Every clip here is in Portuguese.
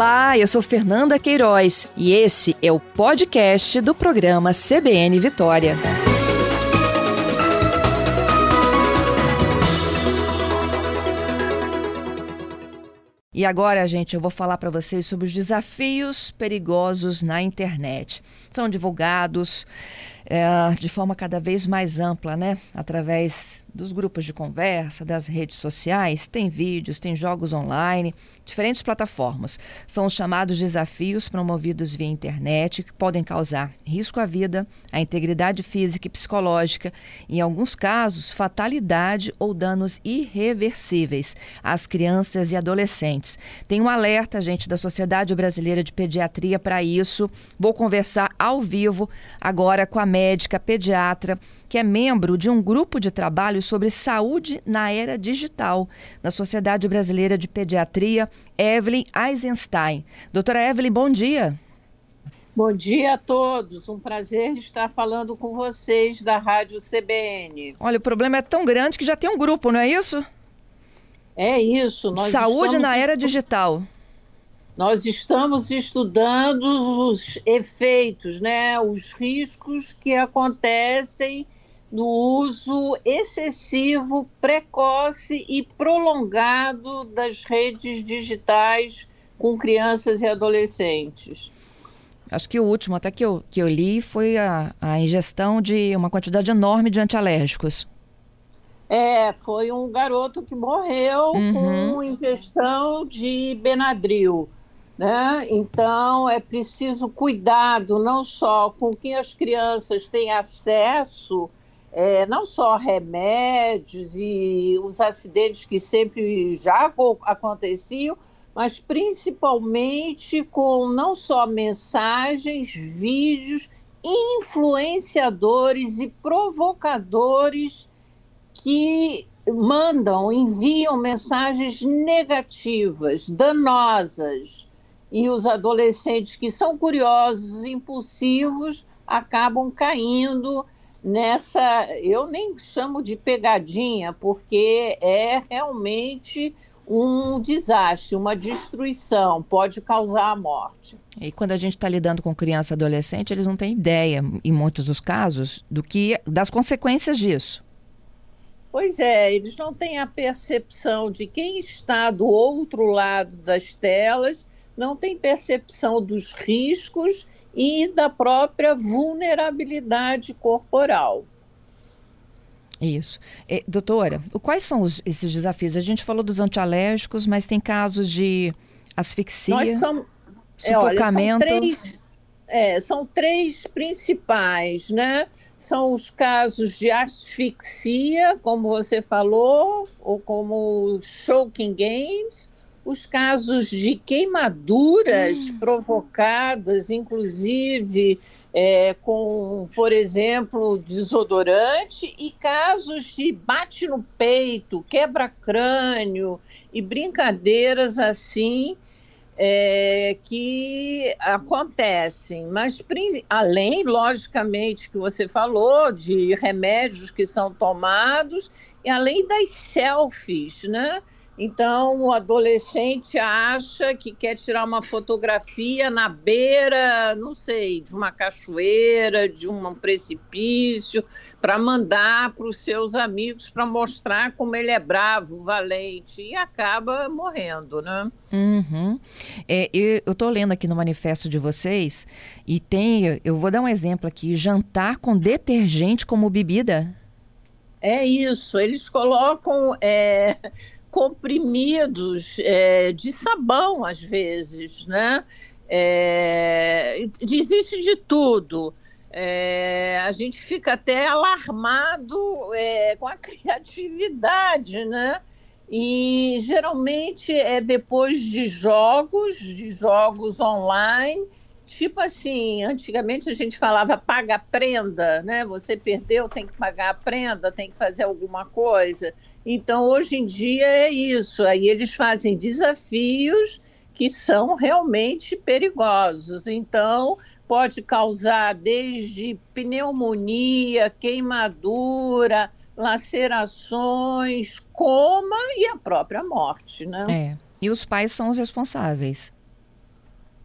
Olá, eu sou Fernanda Queiroz e esse é o podcast do programa CBN Vitória. E agora, gente, eu vou falar para vocês sobre os desafios perigosos na internet. São divulgados é, de forma cada vez mais ampla, né? Através dos grupos de conversa, das redes sociais, tem vídeos, tem jogos online, diferentes plataformas. São os chamados desafios promovidos via internet que podem causar risco à vida, à integridade física e psicológica, em alguns casos, fatalidade ou danos irreversíveis às crianças e adolescentes. Tem um alerta, gente, da Sociedade Brasileira de Pediatria para isso. Vou conversar ao vivo agora com a médica pediatra, que é membro de um grupo de trabalho sobre saúde na era digital, na Sociedade Brasileira de Pediatria, Evelyn Eisenstein. Doutora Evelyn, bom dia. Bom dia a todos, um prazer estar falando com vocês da Rádio CBN. Olha, o problema é tão grande que já tem um grupo, não é isso? É isso. Saúde na era digital. Nós estamos estudando os efeitos, né, os riscos que acontecem no uso excessivo, precoce e prolongado das redes digitais com crianças e adolescentes. Acho que o último até que eu, que eu li foi a, a ingestão de uma quantidade enorme de antialérgicos. É, foi um garoto que morreu uhum. com ingestão de Benadryl. Né? Então, é preciso cuidado não só com que as crianças têm acesso, é, não só remédios e os acidentes que sempre já aconteciam, mas principalmente com não só mensagens, vídeos, influenciadores e provocadores que mandam, enviam mensagens negativas, danosas e os adolescentes que são curiosos, impulsivos, acabam caindo nessa. Eu nem chamo de pegadinha, porque é realmente um desastre, uma destruição, pode causar a morte. E quando a gente está lidando com criança e adolescente, eles não têm ideia, em muitos dos casos, do que das consequências disso. Pois é, eles não têm a percepção de quem está do outro lado das telas não tem percepção dos riscos e da própria vulnerabilidade corporal. Isso. E, doutora, quais são os, esses desafios? A gente falou dos antialérgicos, mas tem casos de asfixia, Nós somos, sufocamento. É, olha, são, três, é, são três principais, né? São os casos de asfixia, como você falou, ou como choking games, os casos de queimaduras hum. provocadas, inclusive é, com, por exemplo, desodorante, e casos de bate no peito, quebra-crânio e brincadeiras assim. É, que acontecem, mas além, logicamente, que você falou de remédios que são tomados e além das selfies, né? Então, o adolescente acha que quer tirar uma fotografia na beira, não sei, de uma cachoeira, de um precipício, para mandar para os seus amigos para mostrar como ele é bravo, valente, e acaba morrendo, né? Uhum. É, eu estou lendo aqui no manifesto de vocês e tem, eu vou dar um exemplo aqui: jantar com detergente como bebida. É isso, eles colocam. É comprimidos é, de sabão, às vezes, né? É, existe de tudo. É, a gente fica até alarmado é, com a criatividade, né? E geralmente é depois de jogos, de jogos online, Tipo assim, antigamente a gente falava paga prenda, né? Você perdeu, tem que pagar a prenda, tem que fazer alguma coisa. Então, hoje em dia é isso. Aí eles fazem desafios que são realmente perigosos. Então, pode causar desde pneumonia, queimadura, lacerações, coma e a própria morte, né? É. E os pais são os responsáveis.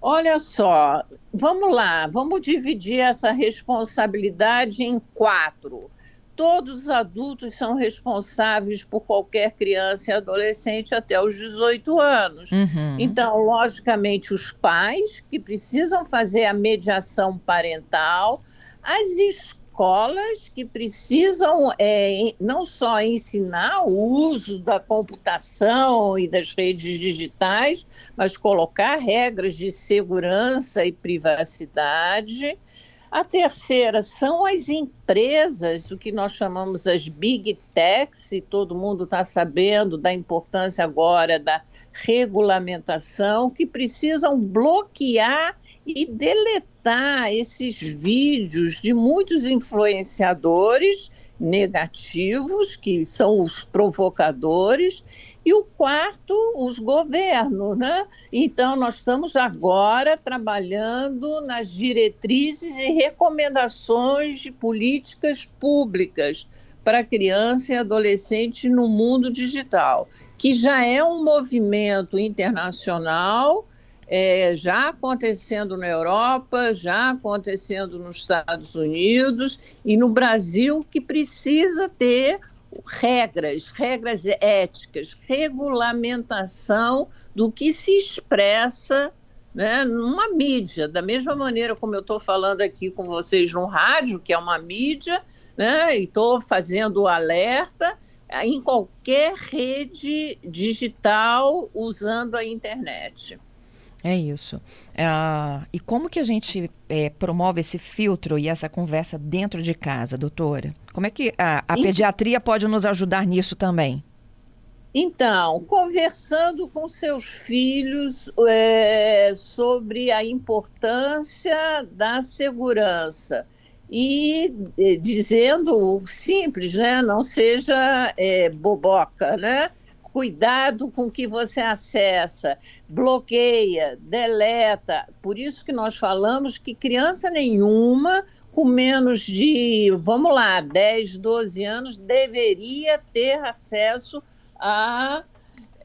Olha só, vamos lá, vamos dividir essa responsabilidade em quatro. Todos os adultos são responsáveis por qualquer criança e adolescente até os 18 anos. Uhum. Então, logicamente, os pais que precisam fazer a mediação parental, as escolas escolas que precisam é, não só ensinar o uso da computação e das redes digitais, mas colocar regras de segurança e privacidade. A terceira são as empresas, o que nós chamamos as big techs, e todo mundo está sabendo da importância agora da regulamentação, que precisam bloquear e deletar esses vídeos de muitos influenciadores negativos, que são os provocadores, e o quarto, os governos, né? Então, nós estamos agora trabalhando nas diretrizes e recomendações de políticas públicas para criança e adolescente no mundo digital, que já é um movimento internacional é, já acontecendo na Europa, já acontecendo nos Estados Unidos e no Brasil, que precisa ter regras, regras éticas, regulamentação do que se expressa né, numa mídia. Da mesma maneira como eu estou falando aqui com vocês no rádio, que é uma mídia, né, e estou fazendo alerta em qualquer rede digital usando a internet. É isso. Uh, e como que a gente é, promove esse filtro e essa conversa dentro de casa, doutora? Como é que a, a pediatria pode nos ajudar nisso também? Então, conversando com seus filhos é, sobre a importância da segurança e é, dizendo simples, né? Não seja boboca, né? Cuidado com o que você acessa, bloqueia, deleta. Por isso que nós falamos que criança nenhuma com menos de, vamos lá, 10, 12 anos deveria ter acesso a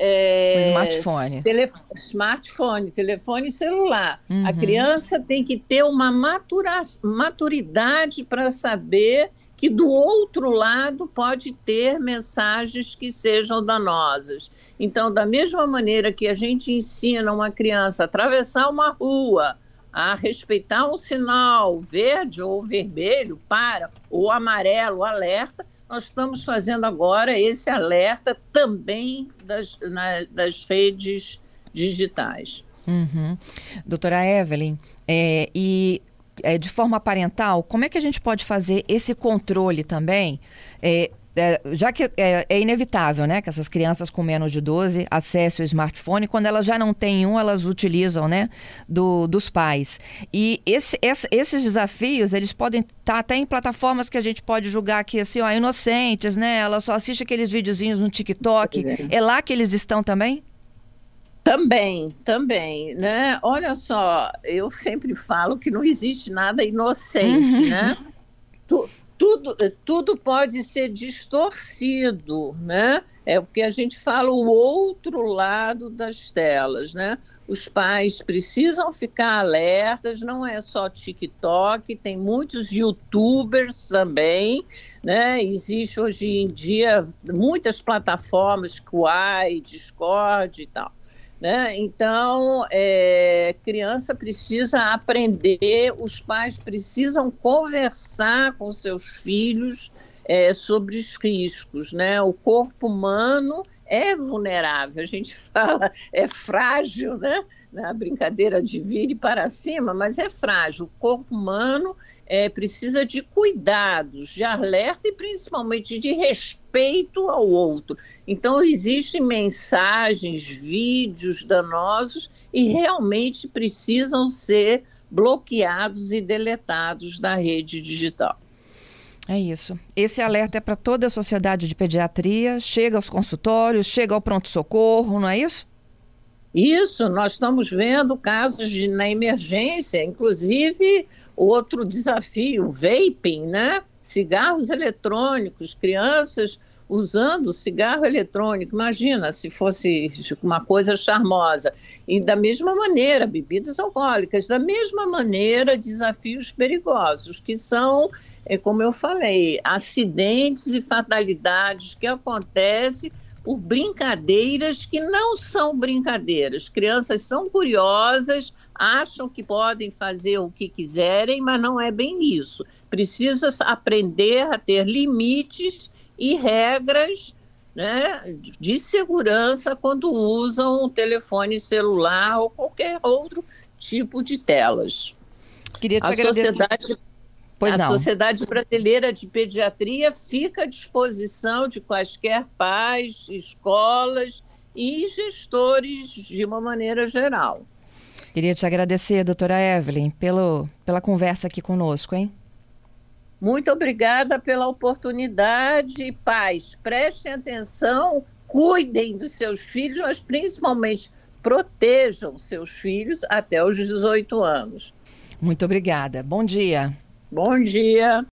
é, smartphone. Tele, smartphone, telefone celular. Uhum. A criança tem que ter uma matura, maturidade para saber que do outro lado pode ter mensagens que sejam danosas. Então, da mesma maneira que a gente ensina uma criança a atravessar uma rua, a respeitar um sinal verde ou vermelho, para, ou amarelo, alerta, nós estamos fazendo agora esse alerta também das, na, das redes digitais. Uhum. Doutora Evelyn, é, e é, de forma parental, como é que a gente pode fazer esse controle também? É, é, já que é, é, inevitável, né, que essas crianças com menos de 12 acessem o smartphone, quando elas já não têm um, elas utilizam, né, do, dos pais. E esse, esse, esses desafios, eles podem estar tá até em plataformas que a gente pode julgar que, assim, ó, inocentes, né, ela só assiste aqueles videozinhos no TikTok. É. é lá que eles estão também? Também, também, né? Olha só, eu sempre falo que não existe nada inocente, né? Tu, tudo, tudo pode ser distorcido, né? É o que a gente fala o outro lado das telas, né? Os pais precisam ficar alertas, não é só TikTok, tem muitos youtubers também, né? Existe hoje em dia muitas plataformas, Kuai, Discord e tal. Né? Então, é, criança precisa aprender, os pais precisam conversar com seus filhos é, sobre os riscos. Né? O corpo humano é vulnerável, a gente fala, é frágil, né? Na brincadeira de vir para cima, mas é frágil. O corpo humano é, precisa de cuidados, de alerta e principalmente de respeito ao outro. Então, existem mensagens, vídeos danosos e realmente precisam ser bloqueados e deletados da rede digital. É isso. Esse alerta é para toda a sociedade de pediatria, chega aos consultórios, chega ao pronto-socorro, não é isso? Isso, nós estamos vendo casos de, na emergência, inclusive outro desafio, vaping, né? Cigarros eletrônicos, crianças usando cigarro eletrônico. Imagina se fosse uma coisa charmosa. E da mesma maneira, bebidas alcoólicas, da mesma maneira, desafios perigosos, que são, é, como eu falei, acidentes e fatalidades que acontecem por brincadeiras que não são brincadeiras. Crianças são curiosas, acham que podem fazer o que quiserem, mas não é bem isso. Precisa aprender a ter limites e regras né, de segurança quando usam o telefone celular ou qualquer outro tipo de telas. Queria te a agradecer. Sociedade, pois a não. Sociedade Brasileira de Pediatria fica à disposição de quaisquer pais, escolas e gestores de uma maneira geral. Queria te agradecer, doutora Evelyn, pelo, pela conversa aqui conosco, hein? Muito obrigada pela oportunidade. Pais, prestem atenção, cuidem dos seus filhos, mas principalmente protejam seus filhos até os 18 anos. Muito obrigada. Bom dia. Bom dia.